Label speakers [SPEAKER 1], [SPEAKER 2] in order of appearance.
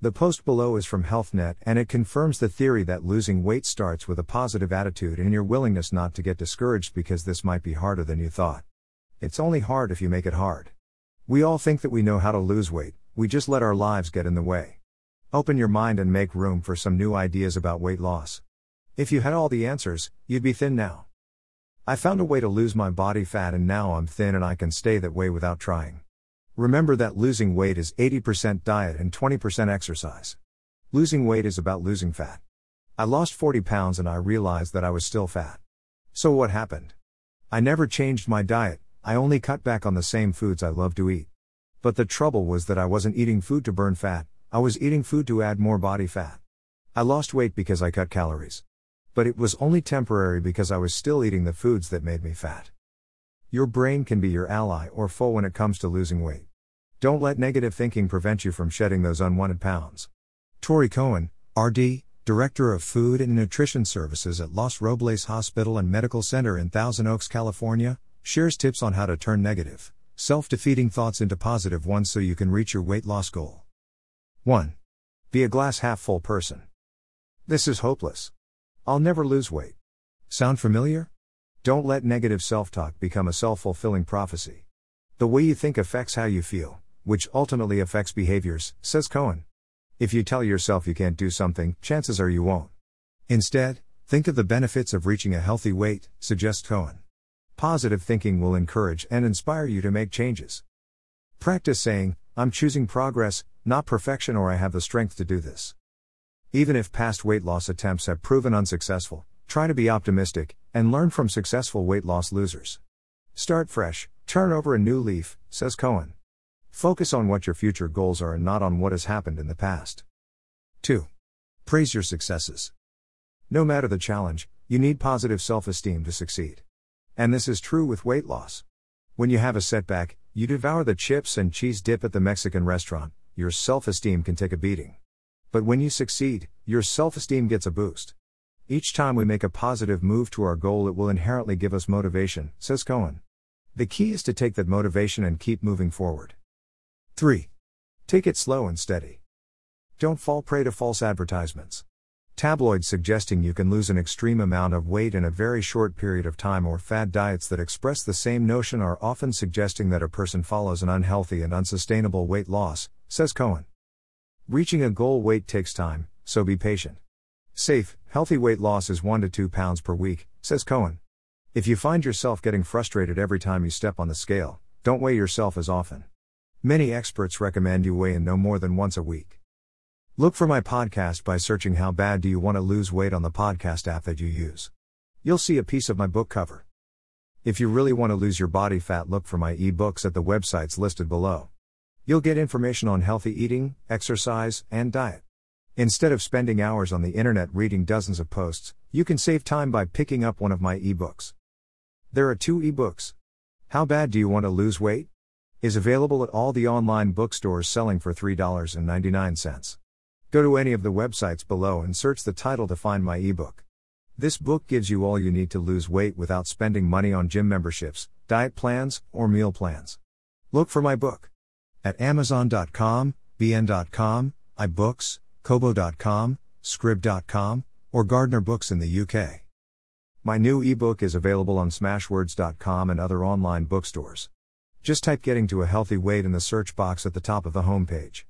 [SPEAKER 1] The post below is from HealthNet and it confirms the theory that losing weight starts with a positive attitude and your willingness not to get discouraged because this might be harder than you thought. It's only hard if you make it hard. We all think that we know how to lose weight, we just let our lives get in the way. Open your mind and make room for some new ideas about weight loss. If you had all the answers, you'd be thin now. I found a way to lose my body fat and now I'm thin and I can stay that way without trying. Remember that losing weight is 80% diet and 20% exercise. Losing weight is about losing fat. I lost 40 pounds and I realized that I was still fat. So what happened? I never changed my diet, I only cut back on the same foods I love to eat. But the trouble was that I wasn't eating food to burn fat, I was eating food to add more body fat. I lost weight because I cut calories. But it was only temporary because I was still eating the foods that made me fat. Your brain can be your ally or foe when it comes to losing weight. Don't let negative thinking prevent you from shedding those unwanted pounds. Tori Cohen, RD, Director of Food and Nutrition Services at Los Robles Hospital and Medical Center in Thousand Oaks, California, shares tips on how to turn negative, self defeating thoughts into positive ones so you can reach your weight loss goal. 1. Be a glass half full person. This is hopeless. I'll never lose weight. Sound familiar? Don't let negative self talk become a self fulfilling prophecy. The way you think affects how you feel, which ultimately affects behaviors, says Cohen. If you tell yourself you can't do something, chances are you won't. Instead, think of the benefits of reaching a healthy weight, suggests Cohen. Positive thinking will encourage and inspire you to make changes. Practice saying, I'm choosing progress, not perfection, or I have the strength to do this. Even if past weight loss attempts have proven unsuccessful, try to be optimistic and learn from successful weight loss losers. Start fresh, turn over a new leaf, says Cohen. Focus on what your future goals are and not on what has happened in the past. 2. Praise your successes. No matter the challenge, you need positive self esteem to succeed. And this is true with weight loss. When you have a setback, you devour the chips and cheese dip at the Mexican restaurant, your self esteem can take a beating. But when you succeed, your self esteem gets a boost. Each time we make a positive move to our goal, it will inherently give us motivation, says Cohen. The key is to take that motivation and keep moving forward. 3. Take it slow and steady. Don't fall prey to false advertisements. Tabloids suggesting you can lose an extreme amount of weight in a very short period of time or fad diets that express the same notion are often suggesting that a person follows an unhealthy and unsustainable weight loss, says Cohen. Reaching a goal weight takes time, so be patient. Safe, healthy weight loss is 1 to 2 pounds per week, says Cohen. If you find yourself getting frustrated every time you step on the scale, don't weigh yourself as often. Many experts recommend you weigh in no more than once a week. Look for my podcast by searching How Bad Do You Want to Lose Weight on the podcast app that you use. You'll see a piece of my book cover. If you really want to lose your body fat, look for my ebooks at the websites listed below. You'll get information on healthy eating, exercise, and diet. Instead of spending hours on the internet reading dozens of posts, you can save time by picking up one of my ebooks. There are two ebooks. How Bad Do You Want to Lose Weight? Is available at all the online bookstores selling for $3.99. Go to any of the websites below and search the title to find my ebook. This book gives you all you need to lose weight without spending money on gym memberships, diet plans, or meal plans. Look for my book at Amazon.com, BN.com, iBooks, Kobo.com, Scribd.com, or Gardner Books in the UK. My new ebook is available on Smashwords.com and other online bookstores. Just type getting to a healthy weight in the search box at the top of the homepage.